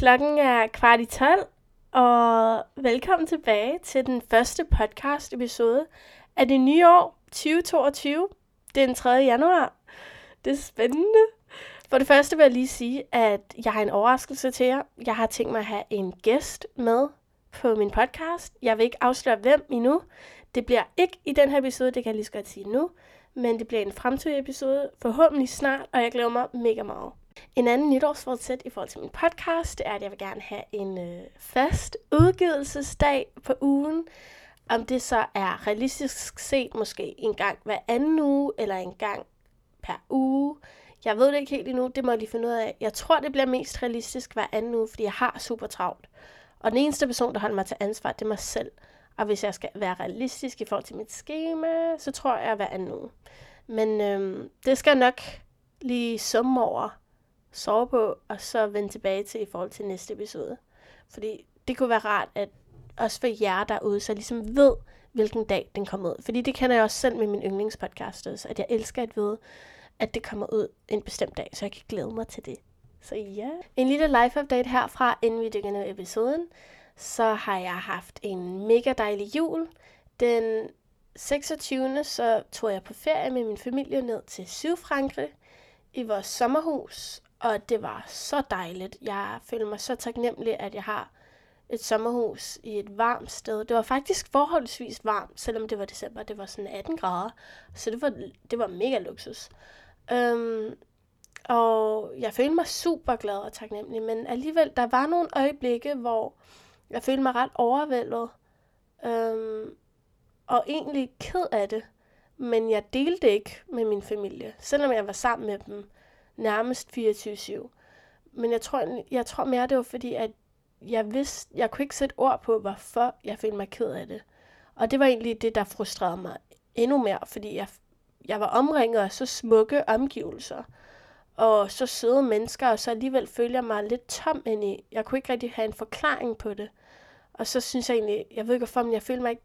Klokken er kvart i 12, og velkommen tilbage til den første podcast episode af det nye år 2022. Det er den 3. januar. Det er spændende. For det første vil jeg lige sige, at jeg har en overraskelse til jer. Jeg har tænkt mig at have en gæst med på min podcast. Jeg vil ikke afsløre hvem endnu. Det bliver ikke i den her episode, det kan jeg lige så godt sige nu. Men det bliver en fremtidig episode, forhåbentlig snart, og jeg glæder mig mega meget. En anden nytårsforsæt i forhold til min podcast, det er, at jeg vil gerne have en øh, fast udgivelsesdag på ugen. Om det så er realistisk set måske en gang hver anden uge, eller en gang per uge. Jeg ved det ikke helt endnu, det må jeg lige finde ud af. Jeg tror, det bliver mest realistisk hver anden uge, fordi jeg har super travlt. Og den eneste person, der holder mig til ansvar, det er mig selv. Og hvis jeg skal være realistisk i forhold til mit schema, så tror jeg hver anden uge. Men øhm, det skal jeg nok lige summe over, sove på, og så vende tilbage til i forhold til næste episode. Fordi det kunne være rart, at også for jer derude, så ligesom ved, hvilken dag den kommer ud. Fordi det kender jeg også selv med min yndlingspodcast, at jeg elsker at vide, at det kommer ud en bestemt dag, så jeg kan glæde mig til det. Så ja, en lille live update herfra, inden vi dykker ned i episoden. Så har jeg haft en mega dejlig jul. Den 26. så tog jeg på ferie med min familie ned til Sydfrankrig i vores sommerhus, og det var så dejligt. Jeg føler mig så taknemmelig, at jeg har et sommerhus i et varmt sted. Det var faktisk forholdsvis varmt, selvom det var december. Det var sådan 18 grader, så det var, det var mega luksus. Øhm, og jeg følte mig super glad og taknemmelig, men alligevel, der var nogle øjeblikke, hvor jeg følte mig ret overvældet. Øhm, og egentlig ked af det. Men jeg delte ikke med min familie, selvom jeg var sammen med dem nærmest 24-7. Men jeg tror, jeg tror mere, det var fordi, at jeg vidste, jeg kunne ikke sætte ord på, hvorfor jeg følte mig ked af det. Og det var egentlig det, der frustrerede mig endnu mere, fordi jeg, jeg var omringet af så smukke omgivelser, og så søde mennesker, og så alligevel følte jeg mig lidt tom ind i. Jeg kunne ikke rigtig have en forklaring på det. Og så synes jeg egentlig, jeg ved ikke hvorfor, men jeg følte mig, ikke,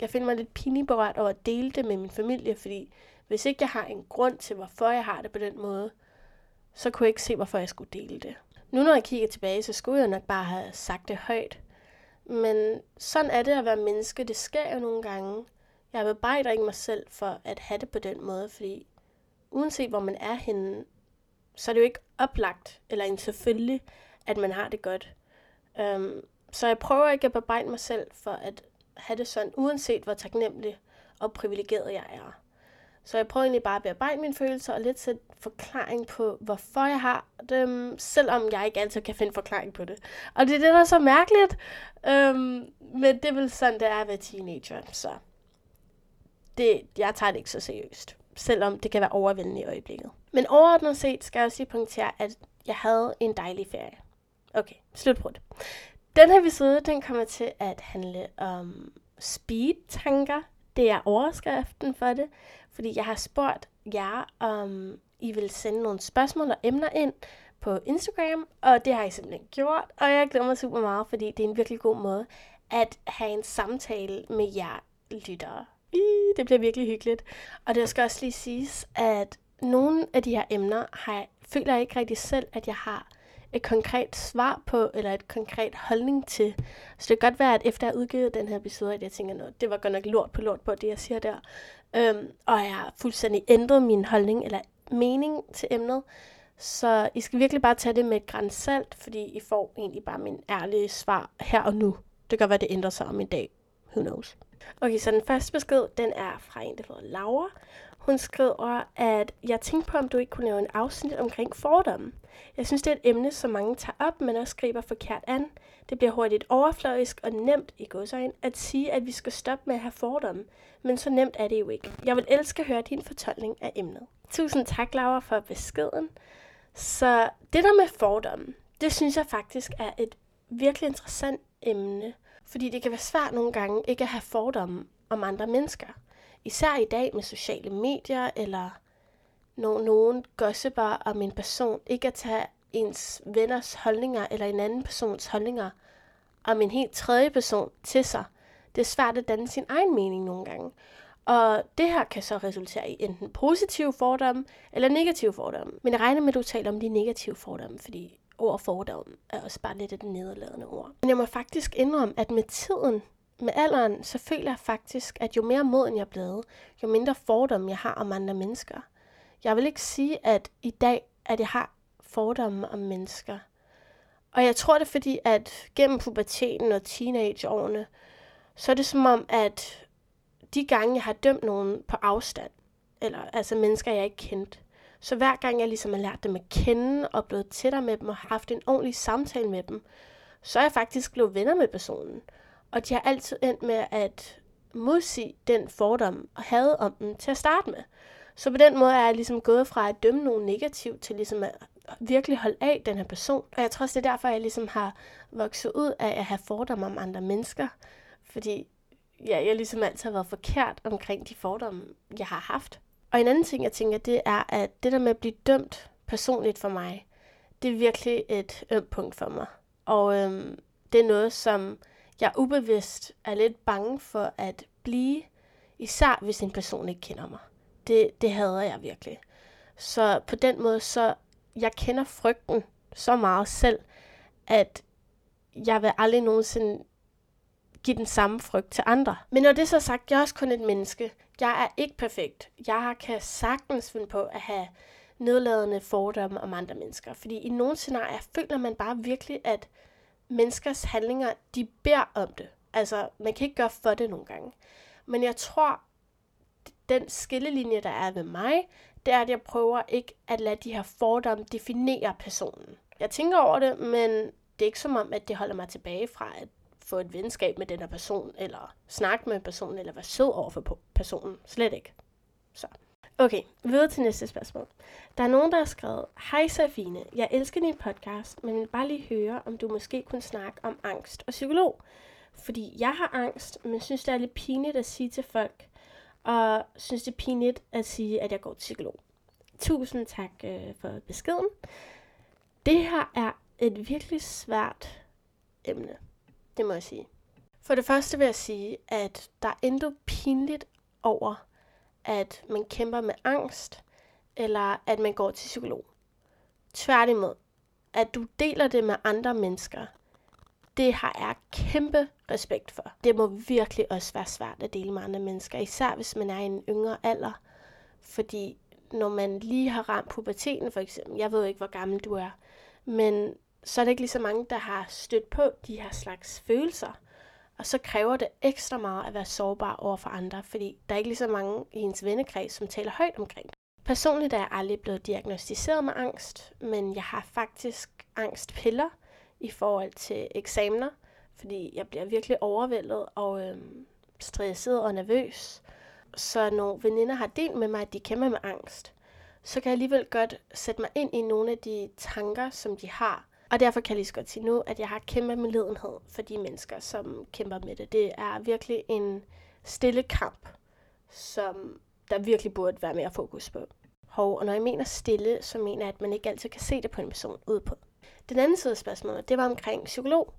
jeg følte mig lidt pinligt over at dele det med min familie, fordi hvis ikke jeg har en grund til, hvorfor jeg har det på den måde, så kunne jeg ikke se, hvorfor jeg skulle dele det. Nu når jeg kigger tilbage, så skulle jeg nok bare have sagt det højt. Men sådan er det at være menneske. Det sker jo nogle gange. Jeg bebrejder ikke mig selv for at have det på den måde, fordi uanset hvor man er henne, så er det jo ikke oplagt, eller en selvfølgelig, at man har det godt. Um, så jeg prøver ikke at bebrejde mig selv for at have det sådan, uanset hvor taknemmelig og privilegeret jeg er. Så jeg prøver egentlig bare at bearbejde mine følelser og lidt sætte forklaring på, hvorfor jeg har dem, selvom jeg ikke altid kan finde forklaring på det. Og det er det, der er så mærkeligt. Øhm, men det er vel sådan, det er at være teenager. Så det, jeg tager det ikke så seriøst. Selvom det kan være overvældende i øjeblikket. Men overordnet set skal jeg også lige punktere, at jeg havde en dejlig ferie. Okay, slut på det. Den her episode, den kommer til at handle om speed-tanker. Det er overskriften for det, fordi jeg har spurgt jer, om I vil sende nogle spørgsmål og emner ind på Instagram, og det har I simpelthen gjort, og jeg glæder mig super meget, fordi det er en virkelig god måde at have en samtale med jer lyttere. Det bliver virkelig hyggeligt. Og det skal også lige siges, at nogle af de her emner har jeg, føler jeg ikke rigtig selv, at jeg har et konkret svar på, eller et konkret holdning til. Så det kan godt være, at efter jeg har udgivet den her episode, at jeg tænker, noget, det var godt nok lort på lort på det, jeg siger der. Øhm, og jeg har fuldstændig ændret min holdning eller mening til emnet. Så I skal virkelig bare tage det med et græns salt, fordi I får egentlig bare min ærlige svar her og nu. Det kan være, det ændrer sig om en dag. Who knows? Okay, så den første besked, den er fra en, der hedder Laura. Hun skriver, at jeg tænkte på, om du ikke kunne lave en afsnit omkring fordomme. Jeg synes, det er et emne, som mange tager op, men også griber forkert an. Det bliver hurtigt overfladisk og nemt i godsøjen at sige, at vi skal stoppe med at have fordomme. Men så nemt er det jo ikke. Jeg vil elske at høre din fortolkning af emnet. Tusind tak, Laura, for beskeden. Så det der med fordomme, det synes jeg faktisk er et virkelig interessant emne. Fordi det kan være svært nogle gange ikke at have fordomme om andre mennesker. Især i dag med sociale medier, eller når nogen gossiper om en person, ikke at tage ens venners holdninger, eller en anden persons holdninger om en helt tredje person til sig. Det er svært at danne sin egen mening nogle gange. Og det her kan så resultere i enten positive fordomme eller negative fordomme. Men jeg regner med, at du taler om de negative fordomme, fordi ord fordom er også bare lidt et nederladende ord. Men jeg må faktisk indrømme, at med tiden, med alderen, så føler jeg faktisk, at jo mere moden jeg er blevet, jo mindre fordom jeg har om andre mennesker. Jeg vil ikke sige, at i dag, at jeg har fordomme om mennesker. Og jeg tror det er fordi, at gennem puberteten og teenageårene, så er det som om, at de gange, jeg har dømt nogen på afstand, eller altså mennesker, jeg ikke kendte, så hver gang jeg ligesom har lært dem at kende og blevet tættere med dem og haft en ordentlig samtale med dem, så er jeg faktisk blevet venner med personen. Og de har altid endt med at modsige den fordom og havde om dem til at starte med. Så på den måde er jeg ligesom gået fra at dømme nogen negativt til ligesom at virkelig holde af den her person. Og jeg tror også, det er derfor, jeg ligesom har vokset ud af at have fordomme om andre mennesker. Fordi ja, jeg ligesom altid har været forkert omkring de fordomme, jeg har haft. Og en anden ting, jeg tænker, det er, at det der med at blive dømt personligt for mig, det er virkelig et ømt punkt for mig. Og øhm, det er noget, som jeg ubevidst er lidt bange for at blive, især hvis en person ikke kender mig. Det, det hader jeg virkelig. Så på den måde, så jeg kender frygten så meget selv, at jeg vil aldrig nogensinde give den samme frygt til andre. Men når det er så sagt, jeg er også kun et menneske. Jeg er ikke perfekt. Jeg kan sagtens finde på at have nedladende fordomme om andre mennesker. Fordi i nogle scenarier føler man bare virkelig, at menneskers handlinger, de beder om det. Altså, man kan ikke gøre for det nogle gange. Men jeg tror, den skillelinje, der er ved mig, det er, at jeg prøver ikke at lade de her fordomme definere personen. Jeg tænker over det, men det er ikke som om, at det holder mig tilbage fra at få et venskab med den her person, eller snakke med personen, eller være sød over for personen. Slet ikke. Så. Okay, videre til næste spørgsmål. Der er nogen, der har skrevet, Hej Safine, jeg elsker din podcast, men vil bare lige høre, om du måske kunne snakke om angst og psykolog. Fordi jeg har angst, men synes, det er lidt pinligt at sige til folk, og synes, det er pinligt at sige, at jeg går til psykolog. Tusind tak øh, for beskeden. Det her er et virkelig svært emne. Det må jeg sige. For det første vil jeg sige, at der er intet pinligt over, at man kæmper med angst, eller at man går til psykolog. Tværtimod, at du deler det med andre mennesker, det har jeg kæmpe respekt for. Det må virkelig også være svært at dele med andre mennesker, især hvis man er i en yngre alder. Fordi når man lige har ramt puberteten for eksempel, jeg ved ikke, hvor gammel du er, men så er det ikke lige så mange, der har stødt på de her slags følelser. Og så kræver det ekstra meget at være sårbar over for andre, fordi der er ikke lige så mange i ens vennekreds, som taler højt omkring det. Personligt er jeg aldrig blevet diagnostiseret med angst, men jeg har faktisk angstpiller i forhold til eksamener, fordi jeg bliver virkelig overvældet og øhm, stresset og nervøs. Så når veninder har delt med mig, at de kæmper med angst, så kan jeg alligevel godt sætte mig ind i nogle af de tanker, som de har, og derfor kan jeg lige så godt sige nu, at jeg har kæmpe medledenhed for de mennesker, som kæmper med det. Det er virkelig en stille kamp, som der virkelig burde være mere fokus på. Hov, og når jeg mener stille, så mener jeg, at man ikke altid kan se det på en person ud på. Den anden side af spørgsmålet, det var omkring psykolog.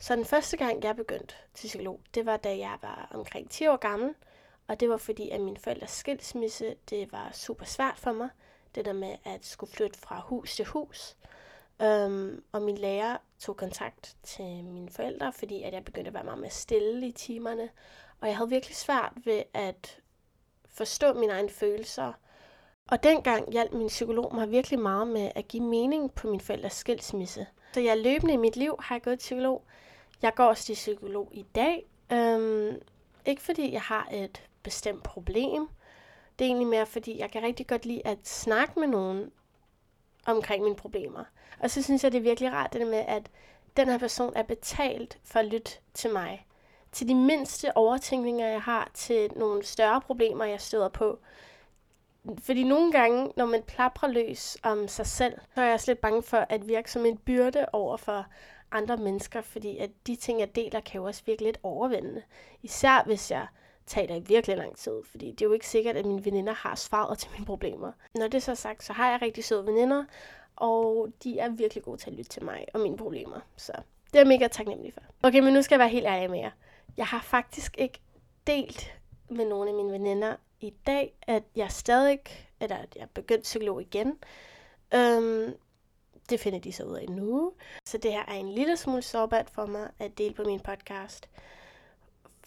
Så den første gang, jeg begyndte til psykolog, det var da jeg var omkring 10 år gammel. Og det var fordi, at min forældres skilsmisse, det var super svært for mig. Det der med at skulle flytte fra hus til hus. Um, og min lærer tog kontakt til mine forældre, fordi at jeg begyndte at være meget mere stille i timerne. Og jeg havde virkelig svært ved at forstå mine egne følelser. Og dengang hjalp min psykolog mig virkelig meget med at give mening på min forældres skilsmisse. Så jeg løbende i mit liv har jeg gået til psykolog. Jeg går også til psykolog i dag. Um, ikke fordi jeg har et bestemt problem. Det er egentlig mere fordi, jeg kan rigtig godt lide at snakke med nogen omkring mine problemer. Og så synes jeg, det er virkelig rart, det der med, at den her person er betalt for at lytte til mig. Til de mindste overtænkninger, jeg har, til nogle større problemer, jeg støder på. Fordi nogle gange, når man plaprer løs om sig selv, så er jeg også lidt bange for at virke som en byrde over for andre mennesker, fordi at de ting, jeg deler, kan jo også virke lidt overvældende. Især hvis jeg taler i virkelig lang tid, fordi det er jo ikke sikkert, at mine veninder har svaret til mine problemer. Når det så er sagt, så har jeg rigtig søde veninder, og de er virkelig gode til at lytte til mig og mine problemer. Så det er jeg mega taknemmelig for. Okay, men nu skal jeg være helt ærlig med jer. Jeg har faktisk ikke delt med nogle af mine veninder i dag, at jeg stadig, eller at jeg er begyndt psykolog igen. Øhm, det finder de så ud af nu. Så det her er en lille smule sårbart for mig at dele på min podcast.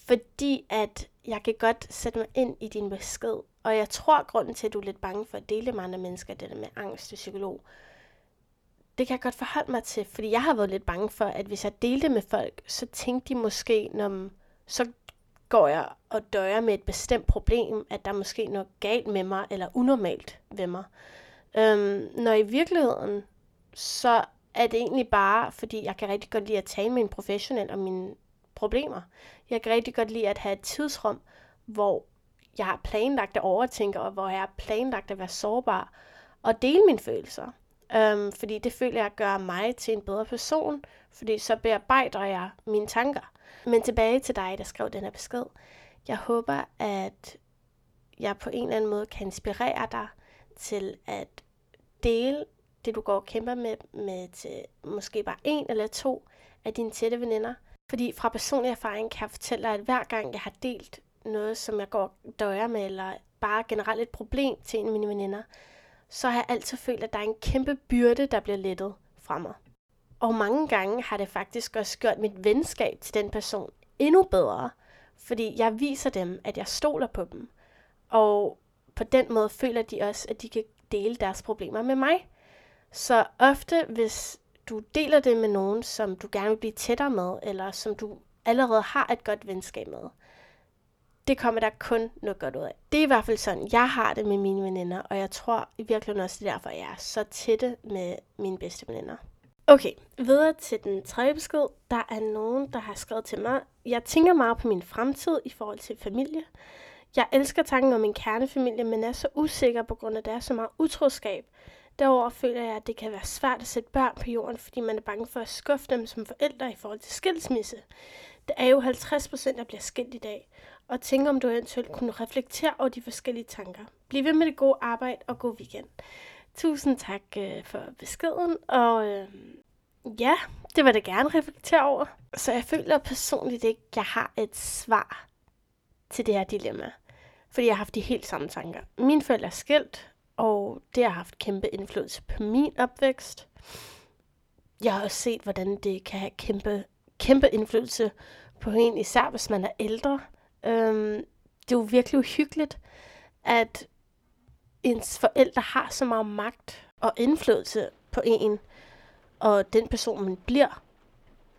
Fordi at jeg kan godt sætte mig ind i din besked. Og jeg tror, grunden til, at du er lidt bange for at dele med andre mennesker, det der med angst og psykolog, det kan jeg godt forholde mig til, fordi jeg har været lidt bange for, at hvis jeg delte med folk, så tænkte de måske, når så går jeg og døjer med et bestemt problem, at der er måske noget galt med mig, eller unormalt ved mig. Øhm, når i virkeligheden, så er det egentlig bare, fordi jeg kan rigtig godt lide at tale med en professionel om mine problemer. Jeg kan rigtig godt lide at have et tidsrum, hvor jeg har planlagt at overtænke, og hvor jeg har planlagt at være sårbar, og dele mine følelser. Øhm, fordi det føler jeg gør mig til en bedre person, fordi så bearbejder jeg mine tanker. Men tilbage til dig, der skrev den her besked. Jeg håber, at jeg på en eller anden måde kan inspirere dig til at dele det, du går og kæmper med, med til måske bare en eller to af dine tætte veninder. Fordi fra personlig erfaring kan jeg fortælle dig, at hver gang jeg har delt noget, som jeg går døjer med, eller bare generelt et problem til en af mine veninder, så har jeg altid følt, at der er en kæmpe byrde, der bliver lettet fra mig. Og mange gange har det faktisk også gjort mit venskab til den person endnu bedre, fordi jeg viser dem, at jeg stoler på dem. Og på den måde føler de også, at de kan dele deres problemer med mig. Så ofte, hvis du deler det med nogen, som du gerne vil blive tættere med, eller som du allerede har et godt venskab med, det kommer der kun noget godt ud af. Det er i hvert fald sådan, jeg har det med mine veninder, og jeg tror i virkeligheden også, det er derfor, jeg er så tætte med mine bedste veninder. Okay, videre til den tredje besked. Der er nogen, der har skrevet til mig. Jeg tænker meget på min fremtid i forhold til familie. Jeg elsker tanken om min kernefamilie, men er så usikker på grund af, at der er så meget utroskab. Derover føler jeg, at det kan være svært at sætte børn på jorden, fordi man er bange for at skuffe dem som forældre i forhold til skilsmisse. Det er jo 50 procent, der bliver skilt i dag, og tænk om du eventuelt kunne reflektere over de forskellige tanker. Bliv ved med det gode arbejde og god weekend. Tusind tak øh, for beskeden, og øh, ja, det var det gerne reflektere over. Så jeg føler personligt ikke, at jeg har et svar til det her dilemma. Fordi jeg har haft de helt samme tanker. Min forældre er skilt, og det har haft kæmpe indflydelse på min opvækst. Jeg har også set, hvordan det kan have kæmpe, kæmpe indflydelse på en, især hvis man er ældre. Øhm, det er jo virkelig uhyggeligt, at ens forældre har så meget magt og indflydelse på en, og den person, man bliver,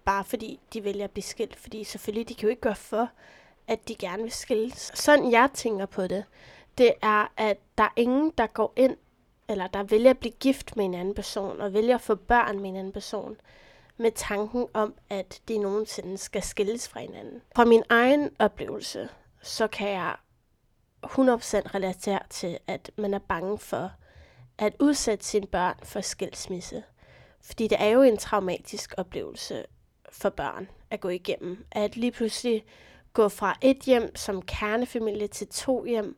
bare fordi de vælger at blive skilt. Fordi selvfølgelig, de kan jo ikke gøre for, at de gerne vil skilles. Sådan jeg tænker på det, det er, at der er ingen, der går ind, eller der vælger at blive gift med en anden person, og vælger at få børn med en anden person, med tanken om, at de nogensinde skal skilles fra hinanden. Fra min egen oplevelse, så kan jeg 100% relatere til, at man er bange for at udsætte sine børn for skilsmisse. Fordi det er jo en traumatisk oplevelse for børn at gå igennem. At lige pludselig gå fra et hjem som kernefamilie til to hjem,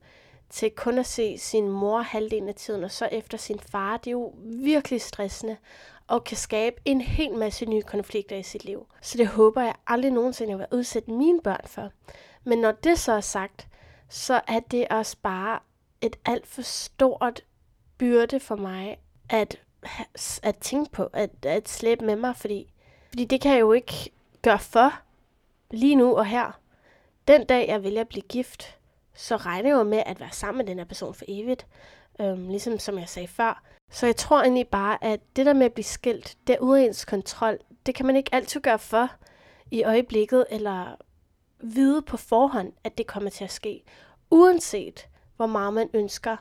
til kun at se sin mor halvdelen af tiden, og så efter sin far. Det er jo virkelig stressende, og kan skabe en hel masse nye konflikter i sit liv. Så det håber jeg aldrig nogensinde vil udsætte mine børn for. Men når det så er sagt, så er det også bare et alt for stort byrde for mig at, at tænke på, at, at slæbe med mig, fordi, fordi det kan jeg jo ikke gøre for lige nu og her. Den dag, jeg vælger at blive gift, så regner jeg jo med at være sammen med den her person for evigt. Øhm, ligesom som jeg sagde før. Så jeg tror egentlig bare, at det der med at blive skilt, det er uden ens kontrol. Det kan man ikke altid gøre for i øjeblikket, eller vide på forhånd, at det kommer til at ske. Uanset hvor meget man ønsker,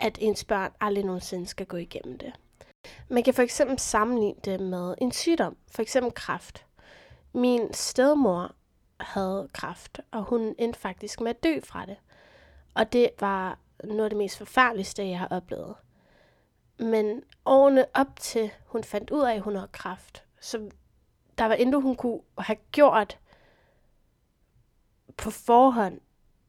at ens børn aldrig nogensinde skal gå igennem det. Man kan for eksempel sammenligne det med en sygdom, for eksempel kræft. Min stedmor havde kræft, og hun endte faktisk med at dø fra det. Og det var noget af det mest forfærdeligste, jeg har oplevet. Men årene op til hun fandt ud af, at hun havde kræft, så der var endnu hun kunne have gjort på forhånd,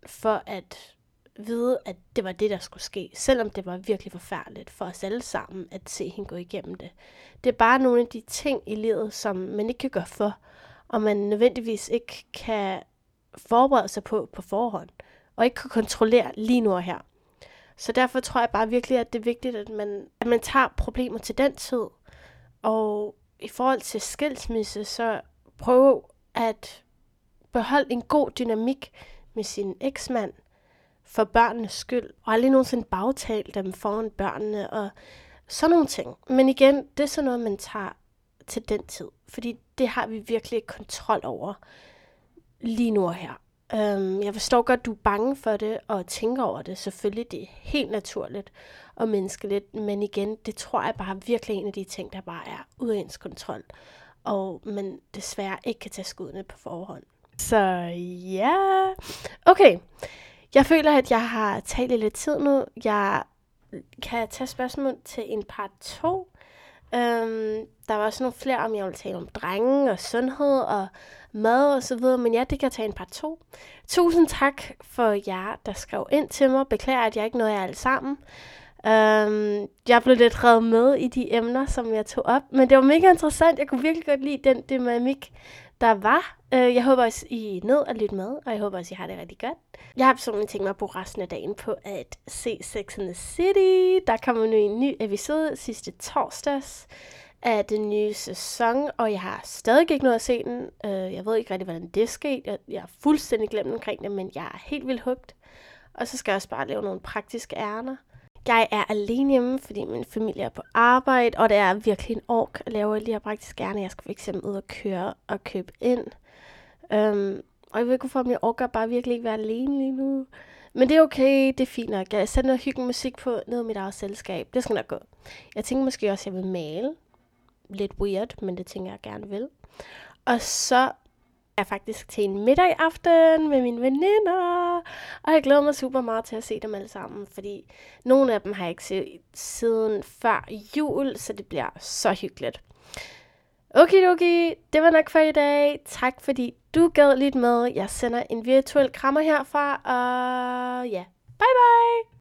for at vide, at det var det, der skulle ske, selvom det var virkelig forfærdeligt for os alle sammen at se hende gå igennem det. Det er bare nogle af de ting i livet, som man ikke kan gøre for, og man nødvendigvis ikke kan forberede sig på på forhånd, og ikke kan kontrollere lige nu og her. Så derfor tror jeg bare virkelig, at det er vigtigt, at man, at man tager problemer til den tid, Og i forhold til skilsmisse, så prøv at beholde en god dynamik med sin eksmand for børnenes skyld, og aldrig nogensinde bagtale dem foran børnene, og sådan nogle ting. Men igen, det er sådan noget, man tager til den tid, fordi det har vi virkelig kontrol over lige nu og her. Øhm, jeg forstår godt, at du er bange for det og tænker over det. Selvfølgelig, det er helt naturligt og menneskeligt. Men igen, det tror jeg bare virkelig en af de ting, der bare er ud af ens kontrol. Og man desværre ikke kan tage skuddene på forhånd. Så ja, okay. Jeg føler, at jeg har talt i lidt tid nu. Jeg kan tage spørgsmål til en part 2. Øhm, der var også nogle flere, om jeg ville tale om drenge og sundhed og mad og så videre, men ja, det kan tage en par to. Tusind tak for jer, der skrev ind til mig. Beklager, at jeg ikke nåede jer alle sammen. Øhm, jeg blev lidt reddet med i de emner, som jeg tog op, men det var mega interessant. Jeg kunne virkelig godt lide den dynamik, der var. Øh, jeg håber også, I ned og lytte med, og jeg håber også, I har det rigtig godt. Jeg har personligt tænkt mig at bruge resten af dagen på at se Sex and the City. Der kommer nu en ny episode sidste torsdags af den nye sæson, og jeg har stadig ikke noget at se den. Øh, jeg ved ikke rigtig, hvordan det skete. Jeg, jeg har fuldstændig glemt omkring det, men jeg er helt vildt hugt. Og så skal jeg også bare lave nogle praktiske ærner. Jeg er alene hjemme, fordi min familie er på arbejde, og det er virkelig en ork at lave alle de her praktiske gerne. Jeg skal fx ud og køre og købe ind. Um, og jeg ved ikke, hvorfor min orker bare virkelig ikke være alene lige nu. Men det er okay, det er fint nok. Jeg sætter noget hyggelig musik på ned i mit eget selskab. Det skal nok gå. Jeg tænker måske også, at jeg vil male lidt weird, men det tænker jeg gerne vil. Og så er jeg faktisk til en middag i aften med mine veninder, og jeg glæder mig super meget til at se dem alle sammen, fordi nogle af dem har jeg ikke set siden før jul, så det bliver så hyggeligt. Okay, okay, det var nok for i dag. Tak fordi du gad lidt med. Jeg sender en virtuel krammer herfra, og ja, bye bye!